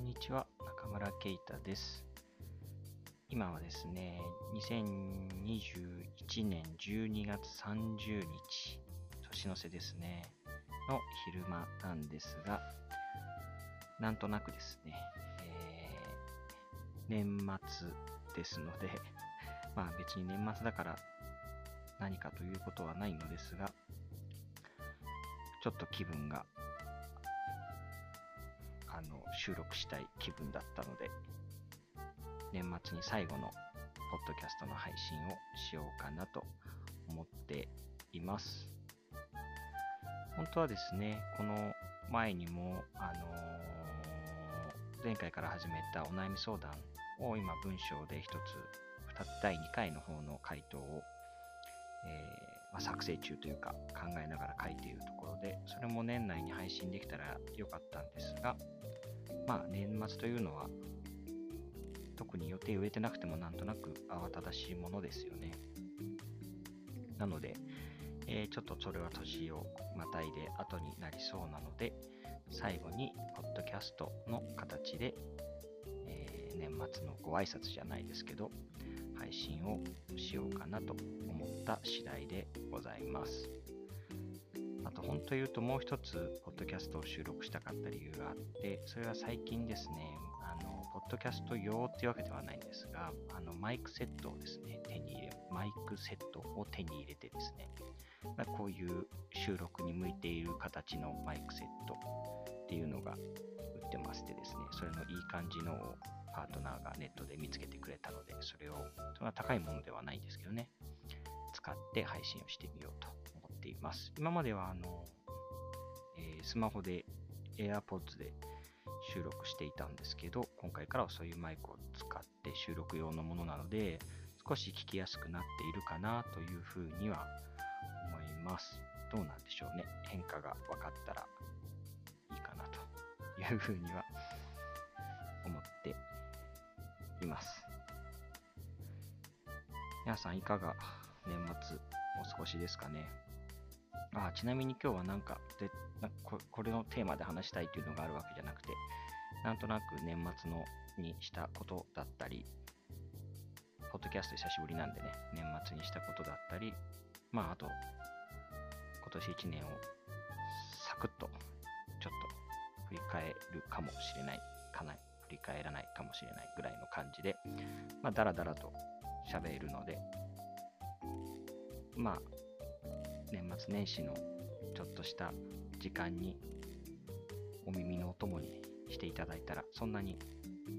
こんにちは、中村圭太です。今はですね、2021年12月30日、年の瀬ですね、の昼間なんですが、なんとなくですね、えー年末ですので、まあ別に年末だから何かということはないのですが、ちょっと気分が収録したい気分だったので、年末に最後のポッドキャストの配信をしようかなと思っています。本当はですね、この前にも、あのー前回から始めたお悩み相談を今文章で一つ、二つ第2回の方の回答を、えーま作成中というか考えながら書いているところで、それも年内に配信できたらよかったんですが、まあ年末というのは特に予定植えてなくてもなんとなく慌ただしいものですよね。なので、えーちょっとそれは年をまたいで後になりそうなので、最後にポッドキャストの形で、えー年末のご挨拶じゃないですけど、配信をしようかなと思った次第でございます。あと、本当言うともう一つ、ポッドキャストを収録したかった理由があって、それは最近ですね、あの、ポッドキャスト用っていうわけではないんですが、あの、マイクセットをですね、手に入れ、マイクセットを手に入れてですね、まあこういう収録に向いている形のマイクセットっていうのが売ってましてですね、それのいい感じのをパートナーがネットで見つけてくれたので、それを、それは高いものではないんですけどね、使って配信をしてみようと思っています。今まではあの、えースマホで AirPods で収録していたんですけど、今回からはそういうマイクを使って収録用のものなので、少し聞きやすくなっているかなというふうには思います。どうなんでしょうね。変化が分かったらいいかなというふうには思っています。皆さんいかが年末お過ごしですかね？あちなみに今日はなんかでなこれのテーマで話したいというのがあるわけじゃなくて、なんとなく年末のにしたことだったり、ポッドキャスト久しぶりなんでね、年末にしたことだったり、まああと、今年1年をサクッとちょっと振り返るかもしれない、かなり返らないかもしれないぐらいの感じで、まあだらだらと喋るので、まあ年末年始のちょっとした時間にお耳のお供にしていただいたらそんなに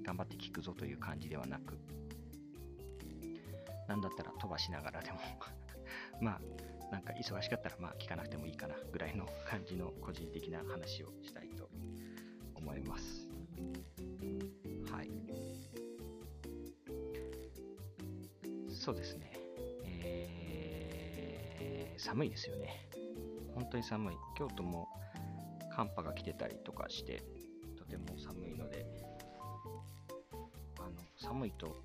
頑張って聞くぞという感じではなくなんだったら飛ばしながらでも まあなんか忙しかったらまあ聞かなくてもいいかなぐらいの感じの個人的な話をしたいと思います。そうですねえー寒いですよね本当に寒い。京都も寒波が来てたりとかして、とても寒いので、あの寒いと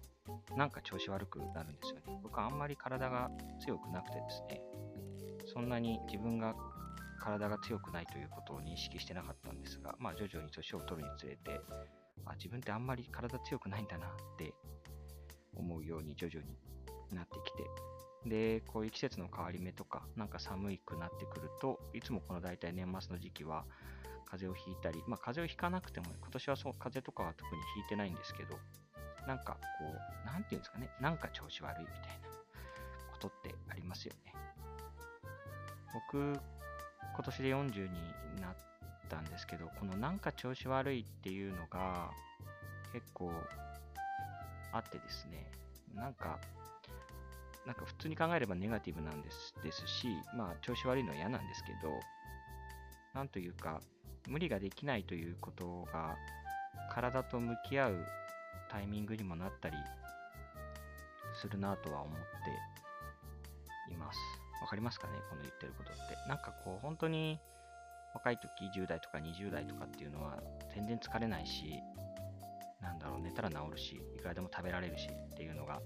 なんか調子悪くなるんですよね。僕はあんまり体が強くなくてですね、そんなに自分が体が強くないということを認識してなかったんですが、まあ徐々に年を取るにつれて、あ自分ってあんまり体強くないんだなって思うように徐々になってきて、で、こういう季節の変わり目とか、なんか寒くなってくると、いつもこの大体年末の時期は、風邪をひいたり、まあ風邪をひかなくても、今年はそう、風邪とかは特にひいてないんですけど、なんかこう、なんていうんですかね、なんか調子悪いみたいなことってありますよね。僕、今年で40になったんですけど、このなんか調子悪いっていうのが結構あってですね、なんか、なんか普通に考えればネガティブなんですですし、まあ調子悪いのは嫌なんですけど、なんというか、無理ができないということが体と向き合うタイミングにもなったりするなとは思っています。わかりますかねこの言ってることって。なんかこう本当に若い時10代とか20代とかっていうのは全然疲れないし、なんだろう、寝たら治るし、いくらでも食べられるしっていうのが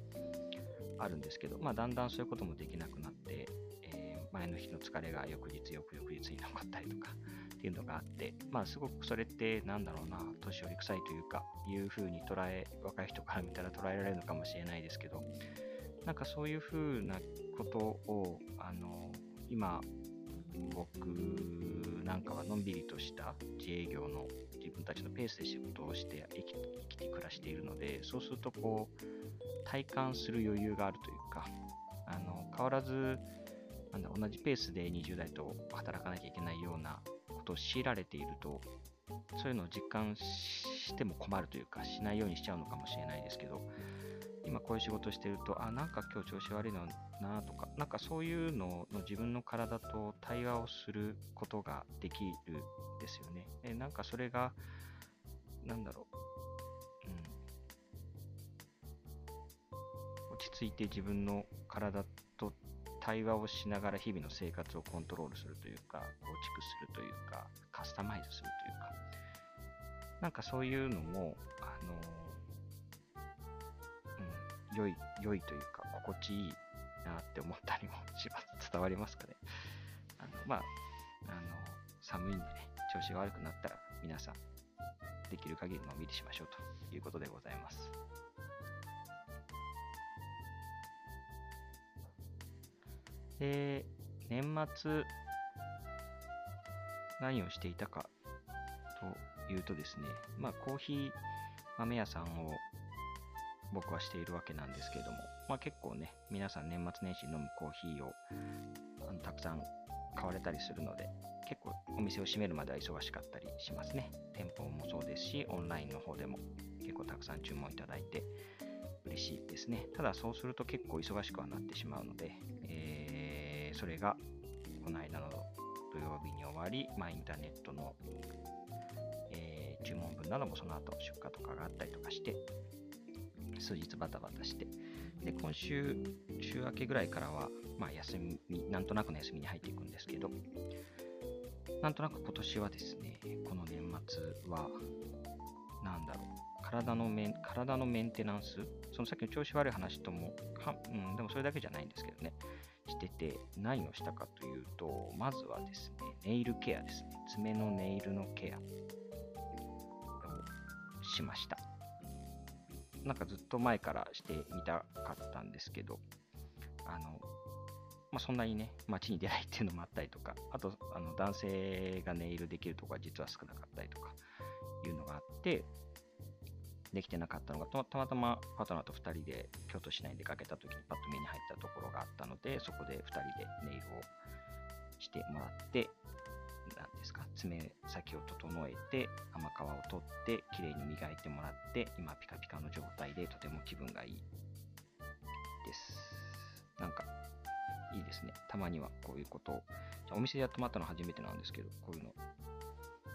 あるんですけど、まあ、だんだんそういうこともできなくなって、えー前の日の疲れが翌日、翌々日に残ったりとかっていうのがあって、まあすごくそれってなんだろうな、年寄り臭いというか、いうふうに捉え、若い人から見たら捉えられるのかもしれないですけど、なんかそういうふうなことを、あの、今、僕なんかはのんびりとした自営業の自分たちのペースで仕事をして生き生きて暮らしているので、そうするとこう、体感する余裕があるというか、あの変わらずなんだ同じペースで20代と働かなきゃいけないようなことを強いられていると、そういうのを実感しても困るというか、しないようにしちゃうのかもしれないですけど、今こういう仕事してると、あ、なんか今日調子悪いのなとか、なんかそういうのの自分の体と対話をすることができるんですよね。でなんかそれが、なんだろう、うん、落ち着いて自分の体と対話をしながら日々の生活をコントロールするというか、構築するというか、カスタマイズするというか、なんかそういうのも、あのうん、良い、良いというか、心地いいなって思ったりもします。伝わりますかね。あの、まあ、あの、寒いんでね、調子が悪くなったら皆さん、できる限りのんびりしましょうということでございます。で、年末、何をしていたかというとですね、まあ、コーヒー豆屋さんを僕はしているわけなんですけれども、まあ、結構ね、皆さん年末年始飲むコーヒーをあのたくさん買われたりするので、結構お店を閉めるまでは忙しかったりしますね。店舗もそうですし、オンラインの方でも結構たくさん注文いただいて嬉しいですね。ただそうすると結構忙しくはなってしまうので、えーそれがこの間の土曜日に終わり、まあ、インターネットの、えー、注文分などもその後出荷とかがあったりとかして、数日バタバタして、で、今週、週明けぐらいからは、まあ、休み、なんとなくの休みに入っていくんですけど、なんとなく今年はですね、この年末は、なんだろう、体のメン体のメンテナンス、そのさっきの調子悪い話ともは、うん、でもそれだけじゃないんですけどね、してて、何をしたかというと、まずはですね、ネイルケアですね。爪のネイルのケアをしました。なんかずっと前からしてみたかったんですけど、あの、まあ、そんなにね、街に出ないっていうのもあったりとか、あと、あの男性がネイルできるところが実は少なかったりとかいうのがあって、できてなかったのがたまたまパートナーと2人で京都市内に出かけた時にパッと目に入ったところがあったのでそこで2人でネイルをしてもらってですか？爪先を整えて甘皮を取ってきれいに磨いてもらって今ピカピカの状態でとても気分がいい。です。なんかいいですね。たまにはこういうことを。お店でやってもらったの初めてなんですけどこういうの。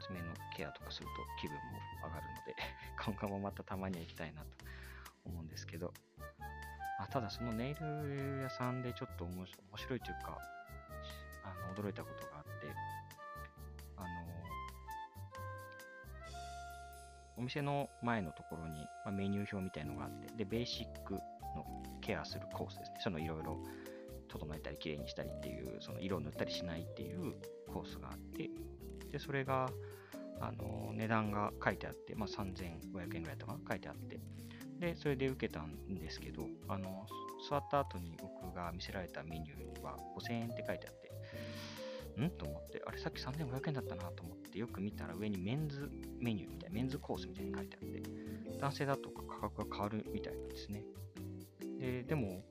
爪のケアとかすると気分も上がるので 今後もまたたまには行きたいなと思うんですけど、あただそのネイル屋さんでちょっと面白いというか、あの驚いたことがお店の前のところに、ま、メニュー表みたいのがあって、で、ベーシックのケアするコースですね。そのいろいろ整えたり、綺麗にしたりっていう、その色を塗ったりしないっていうコースがあって、で、それが、あの値段が書いてあって、まあ、3500円ぐらいとか書いてあって、で、それで受けたんですけど、あの、座った後に僕が見せられたメニューは5000円って書いてあって、ん？と思って、あれさっき3500円だったなと思って、よく見たら上にメンズメニューみたいな、メンズコースみたいに書いてあって、男性だと価格が変わるみたいなんですね。で、でも、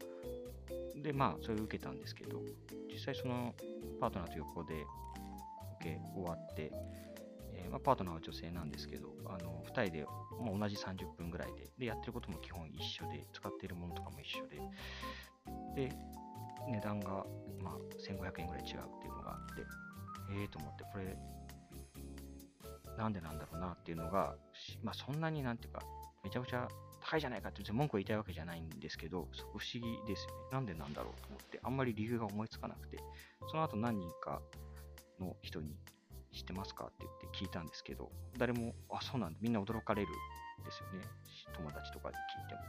で、まあ、それを受けたんですけど、実際そのパートナーと横で受け終わって、えー、まあ、パートナーは女性なんですけど、あの2人で、まあ、同じ30分ぐらいでで、やってることも基本一緒で、使っているものとかも一緒で、で、値段が、まあ、1500円ぐらい違うっていうのがあって、ええー、と思って、これ、なんでなんだろうなっていうのが、まあ、そんなになんていうか、めちゃくちゃ高いじゃないかって文句を言いたいわけじゃないんですけど、そこ不思議ですよね。なんでなんだろうと思って、あんまり理由が思いつかなくて、その後何人かの人に知ってますかって言って聞いたんですけど、誰も、あ、そうなんだ、みんな驚かれるんですよね。友達とかで聞いても。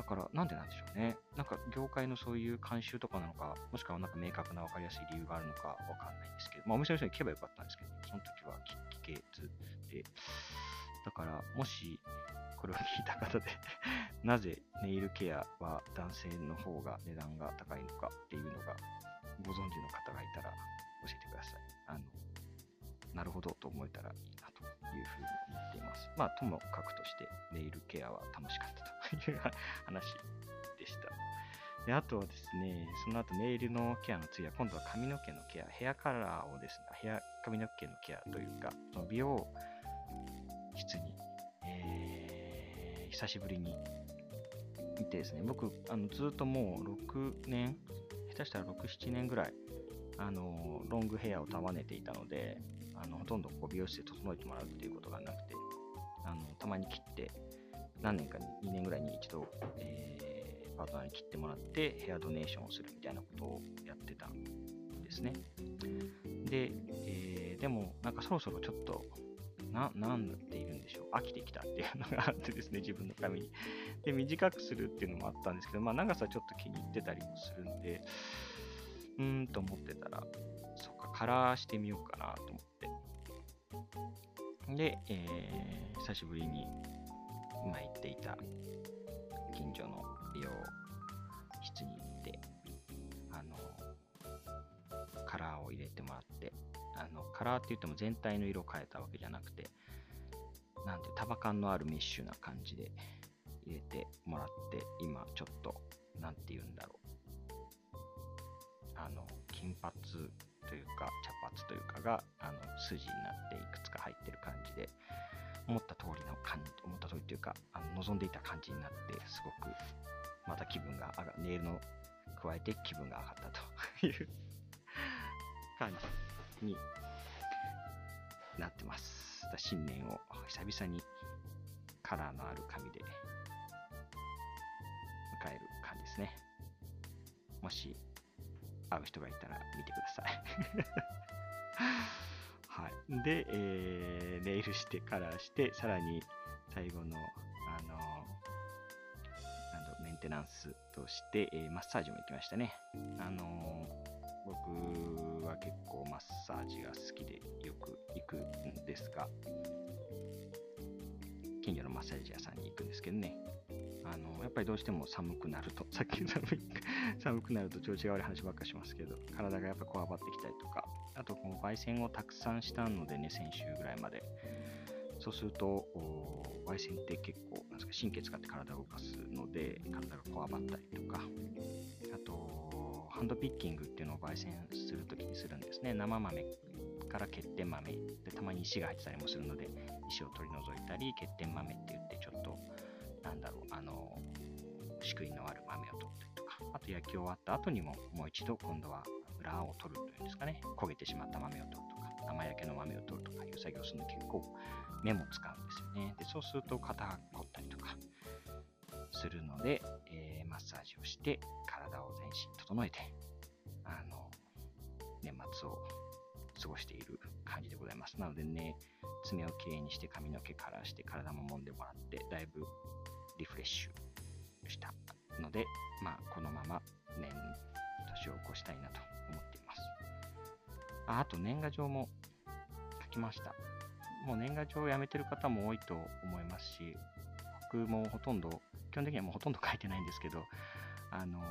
だから、なんでなんでしょうね。なんか、業界のそういう慣習とかなのか、もしくはなんか明確な分かりやすい理由があるのかわかんないんですけど、まあ、お店の人に聞けばよかったんですけど、その時は聞けずで、だから、もし、これを聞いた方で なぜネイルケアは男性の方が値段が高いのかっていうのがご存知の方がいたら教えてください。あの、なるほどと思えたらいいいうふうに思っています。まあ、ともかくとしてネイルケアは楽しかったという話でした。で、あとはですね、その後ネイルのケアの次は今度は髪の毛のケア、ヘアカラーをですね、ヘア、髪の毛のケアというか、その美容室に、えー、久しぶりに行ってですね、僕、あのずっともう6年、下手したら6、7年ぐらい、あの、ロングヘアを束ねていたので、あのほとんどこう美容室で整えてもらうっていうことがなくて、あのたまに切って、何年かに、2年ぐらいに一度、えー、パートナーに切ってもらって、ヘアドネーションをするみたいなことをやってたんですね。で、えー、でも、なんかそろそろちょっと、な、なんて言うんでしょう。飽きてきたっていうのがあってですね、自分の髪に。で、短くするっていうのもあったんですけど、まあ長さちょっと気に入ってたりもするんで、うーんと思ってたら、そっか、カラーしてみようかなと思。で、えー、久しぶりに今行っていた近所の美容室に行って、あの、カラーを入れてもらって、あの、カラーって言っても全体の色を変えたわけじゃなくて、なんて、束感のあるメッシュな感じで入れてもらって、今ちょっと、なんて言うんだろう。あの、金髪というか、茶髪というかが、あの、筋になっていくつか入ってる感じで、思った通りの感じ、思った通りというか、あの望んでいた感じになって、すごく、また気分が上が、ネイルの加えて気分が上がったという感じになってます。新年を久々にカラーのある紙で迎える感じですね。もし会う人がいたら見てください はい。で、えー、ネイルしてカラーして、さらに最後の、あのなんメンテナンスとして、えー、マッサージも行きましたね。あの僕は結構マッサージが好きでよく行くんですが、近所のマッサージ屋さんに行くんですけどね。あの、やっぱりどうしても寒くなると、さっき寒い、寒くなると調子が悪い話ばっかしますけど、体がやっぱこわばってきたりとか、あとこの焙煎をたくさんしたのでね、先週ぐらいまで。そうすると、焙煎って結構、なんですか、神経使って体を動かすので、体がこわばったりとか、あと、ハンドピッキングっていうのを焙煎するときにするんですね。生豆から欠点豆で、たまに石が入ってたりもするので、石を取り除いたり、欠点豆って言って、ちょっと、なんだろう、あの、しくいのある豆を取ったりとか、あと焼き終わった後にも、もう一度今度は裏を取るというんですかね、焦げてしまった豆を取るとか、生焼けの豆を取るとかいう作業をするの結構目も使うんですよね。で、そうすると肩が凝ったりとかするので、えー、マッサージをして体を全身整えて、あの、年末を過ごしている感じでございます。なのでね、爪をきれいにして髪の毛カラーして体も揉んでもらって、だいぶリフレッシュしたので、まあ、このまま年、年を越したいなと思っています。ああと年賀状も書きました。もう年賀状をやめてる方も多いと思いますし、僕もほとんど、基本的にはもうほとんど書いてないんですけど、あのー、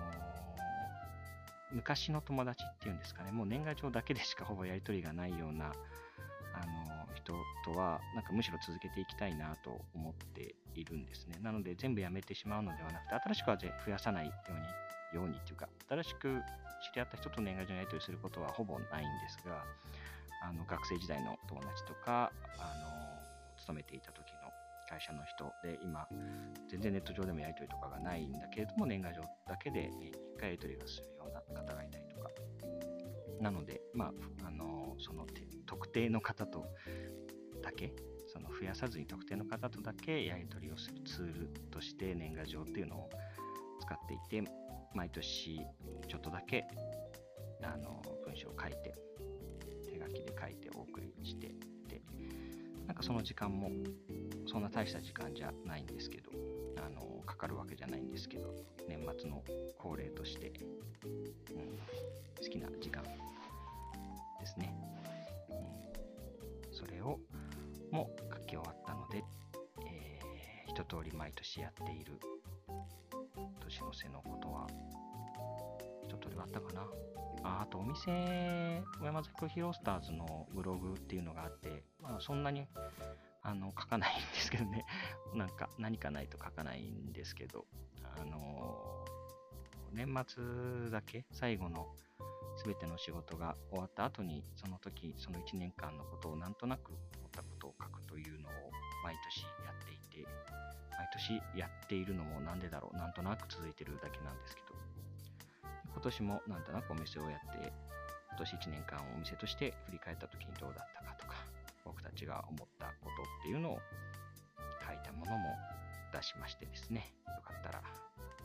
昔の友達っていうんですかね、もう年賀状だけでしかほぼやりとりがないような、人とは、なんかむしろ続けていきたいなと思っているんですね。なので全部やめてしまうのではなくて、新しくは増やさないようにようにっていうか、新しく知り合った人と年賀状のやり取りすることはほぼないんですが、あの学生時代の友達とか、あの勤めていた時の会社の人で、今、全然ネット上でもやり取りとかがないんだけれども、年賀状だけで1回やり取りをするような方がいたりとか。なので、まあ、あのその特定の方とだけ、その増やさずに特定の方とだけやり取りをするツールとして年賀状っていうのを使っていて、毎年ちょっとだけあの文章を書いて、手書きで書いてお送りしてで、なんかその時間もそんな大した時間じゃないんですけど、あのかかるわけじゃないんですけど、年末の恒例として、うん、好きな時間ですね。うん、も書き終わったので、えー、一通り毎年やっている年の瀬のことは一通り終わったかな。ああとお店、小山崎ヒロスターズのブログっていうのがあって、まあ、そんなにあの書かないんですけどね、なんか何かないと書かないんですけど、あのー、年末だけ最後の全ての仕事が終わった後に、その時、その1年間のことをなんとなく思ったことを書くというのを毎年やっていて、毎年やっているのもなんでだろう、なんとなく続いてるだけなんですけど、今年もなんとなくお店をやって、今年1年間をお店として振り返った時にどうだったかとか、僕たちが思ったことっていうのを書いたものも出しましてですね、よかったら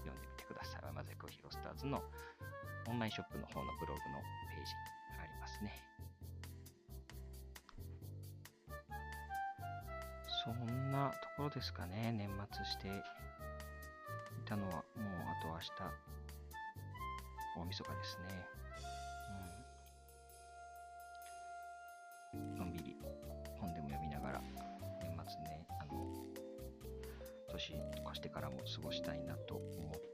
読んでみてください。山崎ヒロスターズのオンラインショップの方のブログのページがありますね。そんなところですかね、年末していたのは、もうあと明日、大晦日ですね。うん。のんびり本でも読みながら、年末ね、あの、年越してからも過ごしたいなと思って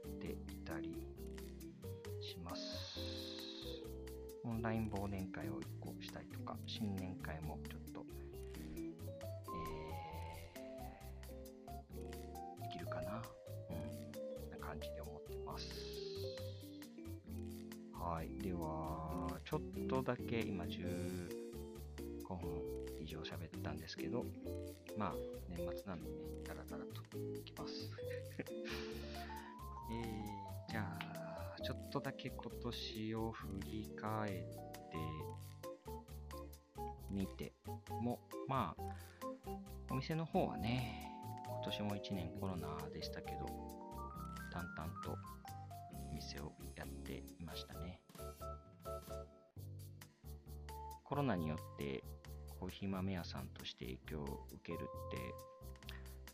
オンライン忘年会を1個したりとか、新年会もちょっと、えー、できるかな。うん。な感じで思ってます。はい。では、ちょっとだけ今15分以上喋ったんですけど、まあ、年末なんでね、だらだらといきます。えー、じゃあ、ちょっとだけ今年を振り返ってみても、まあ、お店の方はね、今年も1年コロナでしたけど、淡々とお店をやっていましたね。コロナによってコーヒー豆屋さんとして影響を受けるって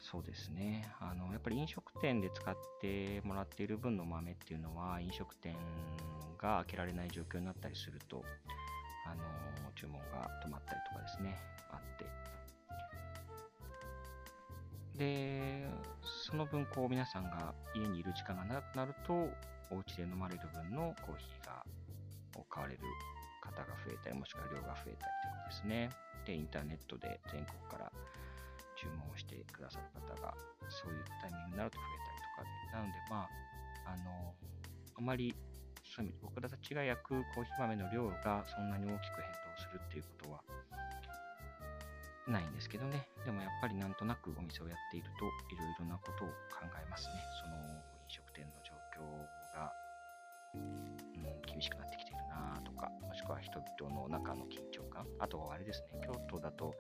そうですね。あの、やっぱり飲食店で使ってもらっている分の豆っていうのは、飲食店が開けられない状況になったりすると、あの、注文が止まったりとかですね、あって。で、その分、こう、皆さんが家にいる時間が長くなると、お家で飲まれる分のコーヒーが、を買われる方が増えたり、もしくは量が増えたりとかですね。で、インターネットで全国から注文をしてくださる方が、そういうタイミングになると増えたりとかで、なので、まあ、あの、あまり、そういう意味で僕らたちが焼くコーヒー豆の量がそんなに大きく変動するっていうことはないんですけどね。でもやっぱりなんとなくお店をやっていると、いろいろなことを考えますね。その飲食店の状況、厳しくなってきてるなとか、もしくは人々の中の緊張感。あとはあれですね、京都だと、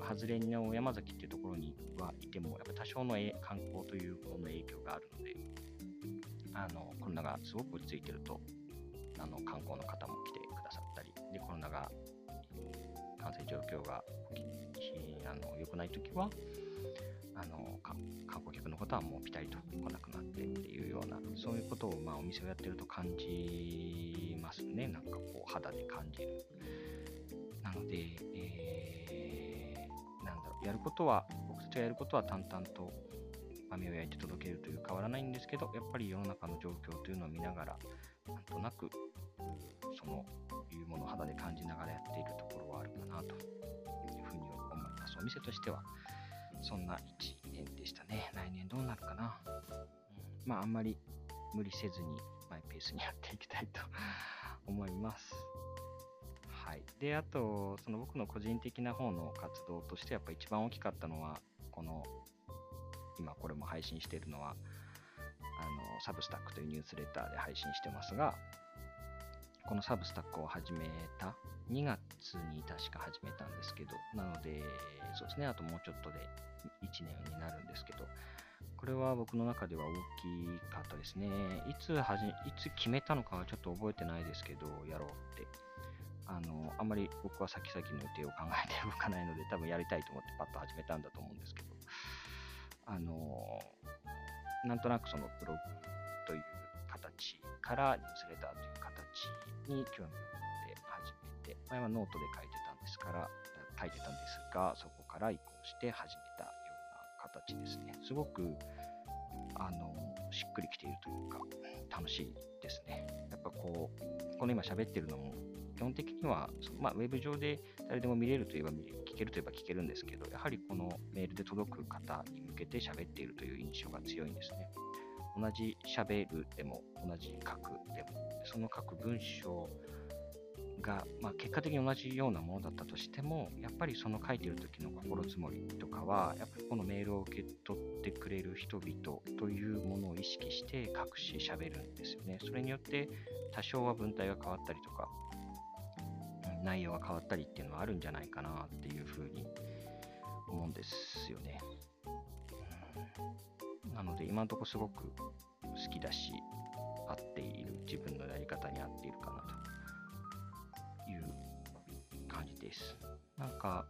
外れの山崎っていうところにはいても、やっぱ多少の観光というものの影響があるので、あのコロナがすごく落ち着いてると、あの観光の方も来てくださったり、でコロナが感染状況があの良くないときは、あの観光客の方はもうピタリと来なくなってっていうような、そういうことを、まあ、お店をやってると感じますね。なんかこう肌で感じる。なので、えー何だろうやることは、僕たちがやることは淡々と豆を焼いて届けるという変わらないんですけど、やっぱり世の中の状況というのを見ながら、なんとなく、その、いうものを肌で感じながらやっているところはあるかなというふうに思います。お店としては、そんな1年でしたね。来年どうなるかな。うん、まあ、あんまり無理せずにマイペースにやっていきたいと 思います。はい。で、あと、その僕の個人的な方の活動としてやっぱ一番大きかったのは、この、今これも配信してるのは、あの、サブスタックというニュースレターで配信してますが、このサブスタックを始めた2月に確か始めたんですけど、なので、そうですね、あともうちょっとで1年になるんですけど、これは僕の中では大きかったですね。いつはじ、いつ決めたのかはちょっと覚えてないですけど、やろうって。あの、あんまり僕は先々の予定を考えて動かないので、多分やりたいと思ってパッと始めたんだと思うんですけど、あの、なんとなくそのブログという形からニュースレターという形に興味を持って始めて、前はノートで書いてたんですから、書いてたんですが、そこから移行して始めた。形ですね。すごく、あの、しっくりきているというか、楽しいですね。やっぱこう、この今喋ってるのも、基本的には、まあ、ウェブ上で誰でも見れるといえば、聞けるといえば聞けるんですけど、やはりこのメールで届く方に向けて喋っているという印象が強いんですね。同じ喋るでも、同じ書くでも、その書く文章が、まあ、結果的に同じようなものだったとしても、やっぱりその書いてる時の心づもりとかは、やっぱりこのメールを受け取ってくれる人々というものを意識して書くし喋るんですよね。それによって多少は文体が変わったりとか、内容が変わったりっていうのはあるんじゃないかなっていうふうに思うんですよね。なので今のところすごく好きだし、合っている、自分のやり方に合っているかなとです。なんか、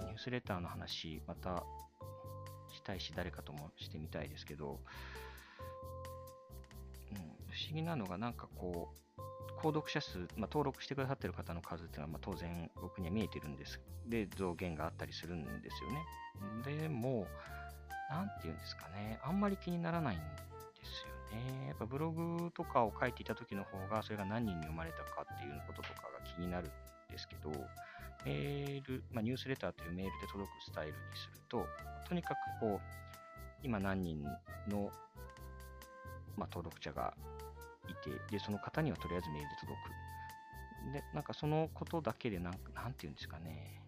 ニュースレターの話、またしたいし、誰かともしてみたいですけど、うん、不思議なのが、なんかこう、購読者数、まあ、登録してくださってる方の数っていうのは、まあ、当然僕には見えてるんです。で、増減があったりするんですよね。でも、なんていうんですかね、あんまり気にならないんですよね。やっぱブログとかを書いていた時の方が、それが何人に生まれたかっていうこととかが気になるんですけど、メール、まあ、ニュースレターというメールで届くスタイルにすると、とにかくこう、今何人の、まあ、登録者がいて、で、その方にはとりあえずメールで届く。で、なんかそのことだけでなん、なんていうんですかね、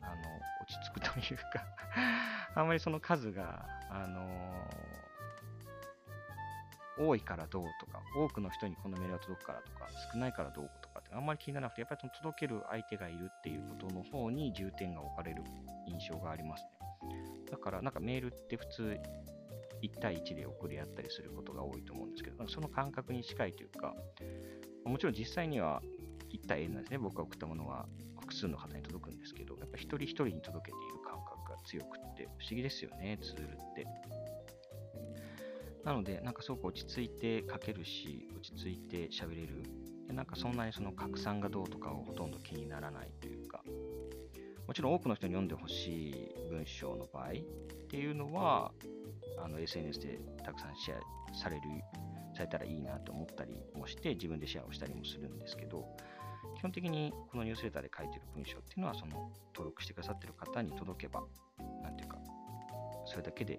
あの、落ち着くというか あんまりその数が、あのー、多いからどうとか、多くの人にこのメールが届くからとか、少ないからどうかあんまり気にならなくて、やっぱり届ける相手がいるっていうことの方に重点が置かれる印象がありますね。だからなんかメールって普通1対1で送り合ったりすることが多いと思うんですけど、その感覚に近いというか、もちろん実際には1対 N なんですね。僕が送ったものは複数の方に届くんですけど、やっぱ一人一人に届けている感覚が強くって、不思議ですよね、ツールって。なので、なんかすごく落ち着いて書けるし、落ち着いて喋れる。でなんかそんなにその拡散がどうとかをほとんど気にならないというか、もちろん多くの人に読んでほしい文章の場合っていうのは、あの SNS でたくさんシェアされる、されたらいいなと思ったりもして、自分でシェアをしたりもするんですけど、基本的にこのニュースレターで書いてる文章っていうのは、その登録してくださってる方に届けば、なんていうか、それだけで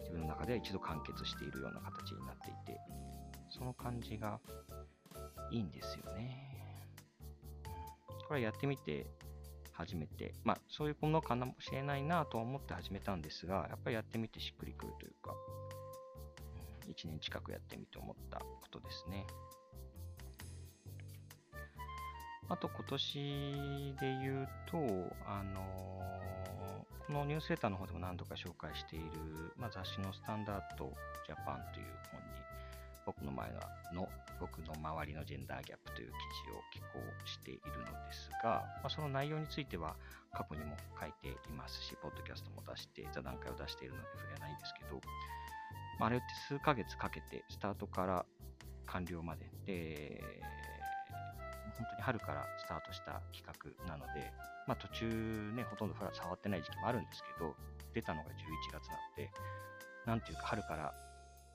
自分の中では一度完結しているような形になっていて、その感じがいいんですよね。これやってみて初めて、まあそういうものかもしれないなと思って始めたんですが、やっぱりやってみてしっくりくるというか、1年近くやってみて思ったことですね。あと今年で言うと、あのー、このニュースレターの方でも何度か紹介している、まあ、雑誌のスタンダードジャパンという本に僕の前の僕の周りのジェンダーギャップという記事を寄稿しているのですが、まあ、その内容については過去にも書いていますし、ポッドキャストも出して、座談会を出しているので触れないんですけど、まあ、あれって数ヶ月かけて、スタートから完了まで、で、本当に春からスタートした企画なので、まあ、途中ね、ほとんど触ってない時期もあるんですけど、出たのが11月なので、なんていうか春から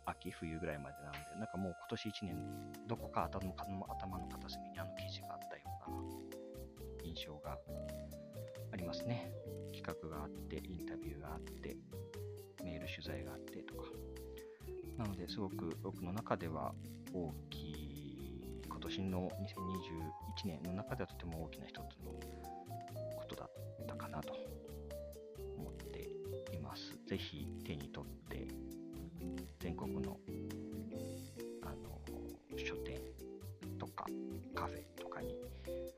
秋、冬ぐらいまでなので、なんかもう今年1年、どこか頭の頭の片隅にあの記事があったような印象がありますね。企画があって、インタビューがあって、メール取材があってとか。なので、すごく僕の中では大きい、今年の2021年の中ではとても大きな一つのことだったかなと思っています。ぜひ手に取って全国のあの書店とかカフェとかに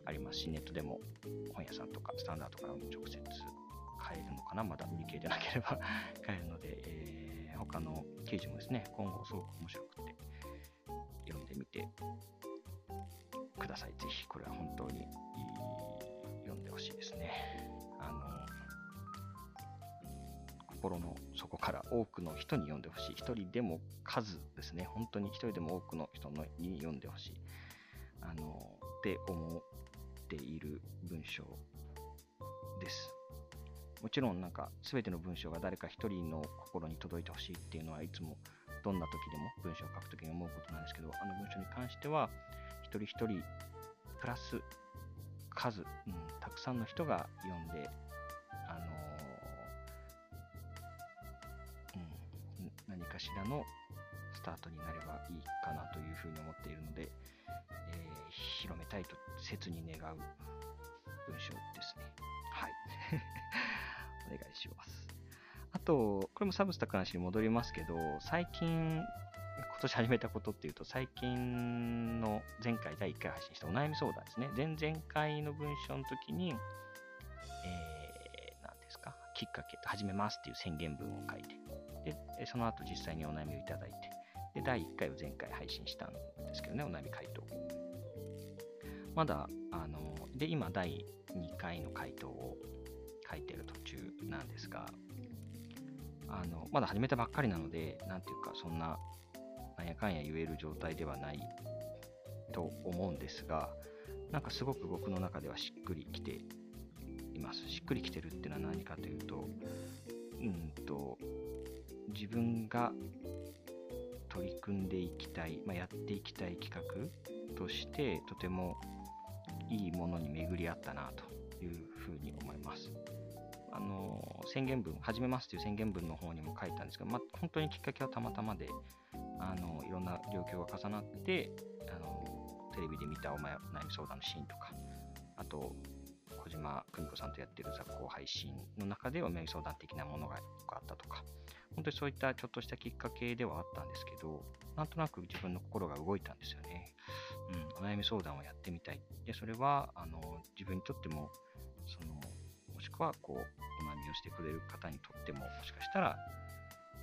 ありますし、ネットでも本屋さんとかスタンダードからも直接買えるのかな、まだ売り切れでなければ買えるので、えー、他の記事もですね、今後すごく面白くて読んでみてください。ぜひ、これは本当に読んでほしいですね。あの心の底から多くの人に読んでほしい。一人でも数ですね。本当に一人でも多くの人のに読んでほしい。あの、って思っている文章です。もちろんなんか全ての文章が誰か一人の心に届いてほしいっていうのはいつもどんな時でも文章を書く時に思うことなんですけど、あの文章に関しては一人一人プラス数、うん、たくさんの人が読んで、しらのスタートになればいいかなというふうに思っているので、えー、広めたいと切に願う文章ですね。はい。お願いします。あと、これもサブスタックの話に戻りますけど、最近、今年始めたことっていうと、最近の前回第1回配信したお悩み相談ですね。前々回の文章の時に、えー、何ですか、きっかけと、始めますっていう宣言文を書いて、で、その後実際にお悩みをいただいて、で、第1回を前回配信したんですけどね、お悩み回答。まだ、あの、で、今、第2回の回答を書いてる途中なんですが、あの、まだ始めたばっかりなので、なんていうか、そんな、なんやかんや言える状態ではないと思うんですが、なんかすごく僕の中ではしっくりきています。しっくりきてるっていうのは何かというと、うんと、自分が取り組んでいきたい、まあ、やっていきたい企画としてとてもいいものに巡り合ったなというふうに思います。あの宣言文、始めますという宣言文の方にも書いたんですが、まあ、本当にきっかけはたまたまで、あのいろんな状況が重なって、あのテレビで見たお悩み相談のシーンとか、あと、島久美子さんとやってる雑行配信の中でお悩み相談的なものがあったとか、本当にそういったちょっとしたきっかけではあったんですけど、なんとなく自分の心が動いたんですよね。うん、お悩み相談をやってみたい。で、それは、あの、自分にとっても、その、もしくは、こう、お悩みをしてくれる方にとっても、もしかしたら、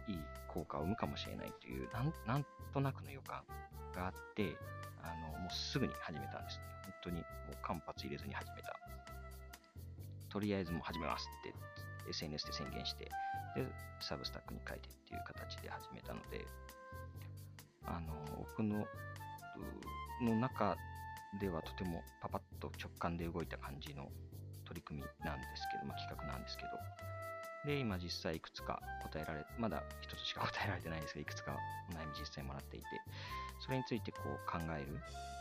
いい効果を生むかもしれないという、なんなんとなくの予感があって、あの、もうすぐに始めたんですね。本当に、もう間髪入れずに始めた。とりあえずもう始めますって SNS で宣言して、で、サブスタックに書いてっていう形で始めたので、あの、僕の、の中ではとてもパパッと直感で動いた感じの取り組みなんですけど、まあ、企画なんですけど、で、今実際いくつか答えられ、まだ一つしか答えられてないんですが、いくつかお悩み実際もらっていて、それについてこう考える、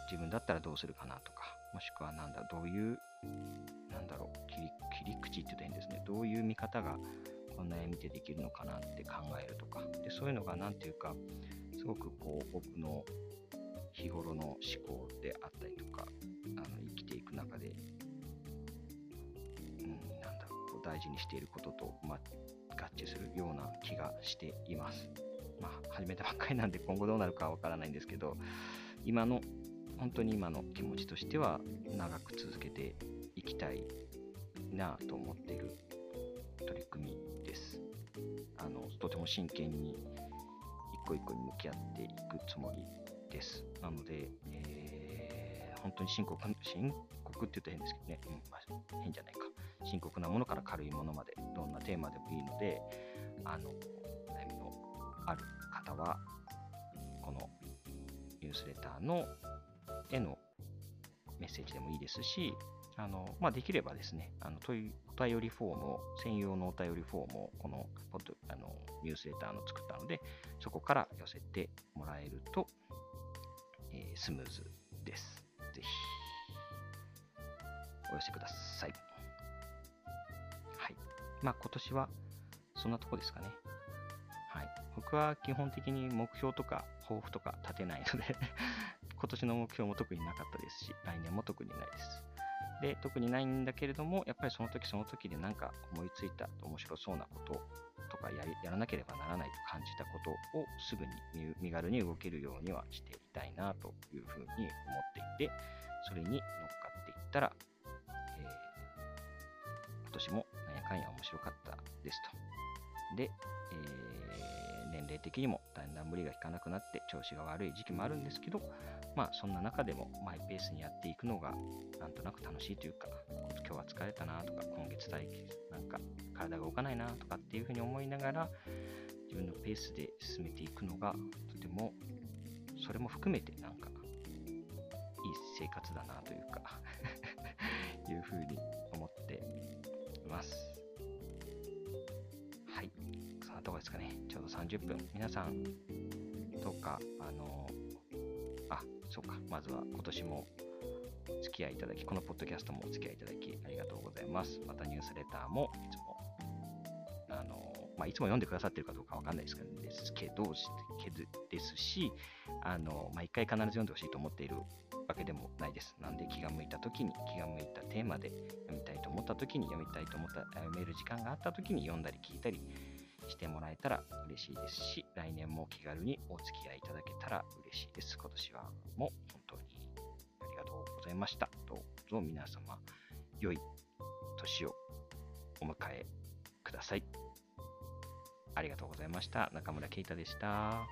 自分だったらどうするかなとか、もしくはなんだ、どういう、なんだろう、切り切り口って言ったらいいんですね、どういう見方がこの悩みでできるのかなって考えるとか、でそういうのがなんていうか、すごくこう僕の日頃の思考であったりとか、あの生きていく中で、うん、なんだろう、こう大事にしていることと、ま合致するような気がしています。まあ、始めたばっかりなんで今後どうなるかはわからないんですけど、今の、本当に今の気持ちとしては、長く続けていきたいなと思っている取り組みです。あの、とても真剣に一個一個に向き合っていくつもりです。なので、えー、本当に深刻、深刻って言うと変ですけどね、うんまあ、変じゃないか。深刻なものから軽いものまで、どんなテーマでもいいので、あの、悩みのある方は、このニュースレターのへのメッセージでもいいですし、あの、まあ、できればですね、あの、問い、お便りフォームを、専用のお便りフォームを、この、ポッド、あの、ニュースレターの作ったので、そこから寄せてもらえると、えー、スムーズです。ぜひ、お寄せください。はい。まあ、今年は、そんなとこですかね。はい。僕は基本的に目標とか抱負とか立てないので今年の目標も特になかったですし、来年も特にないです。で、特にないんだけれども、やっぱりその時その時で何か思いついた面白そうなこととかややらなければならないと感じたことをすぐに身軽に動けるようにはしていたいなというふうに思っていて、それに乗っかっていったら、えー、今年もなんやかんや面白かったですと。で、えー、年齢的にもだんだん無理が効かなくなって調子が悪い時期もあるんですけど、まあそんな中でもマイペースにやっていくのがなんとなく楽しいというか、今日は疲れたなとか、今月体なんか体が動かないなとかっていうふうに思いながら自分のペースで進めていくのがとてもそれも含めてなんかいい生活こですかね。ちょうど30分。皆さん、どうか、あの、あ、そうか。まずは今年もお付き合いいただき、このポッドキャストもお付き合いいただき、ありがとうございます。またニュースレターもいつも、あの、まあ、いつも読んでくださってるかどうかわかんないですけど、ですけど、ですし、あの、まあ、一回必ず読んでほしいと思っているわけでもないです。なんで気が向いた時に、気が向いたテーマで読みたいと思った時に、読みたいと思った、読める時間があった時に読んだり聞いたりしてもらえたら嬉しいですし、来年も気軽にお付き合いいただけたら嬉しいです。今年はもう本当にありがとうございました。どうぞ皆様、良い年をお迎えください。ありがとうございました。中村啓太でした。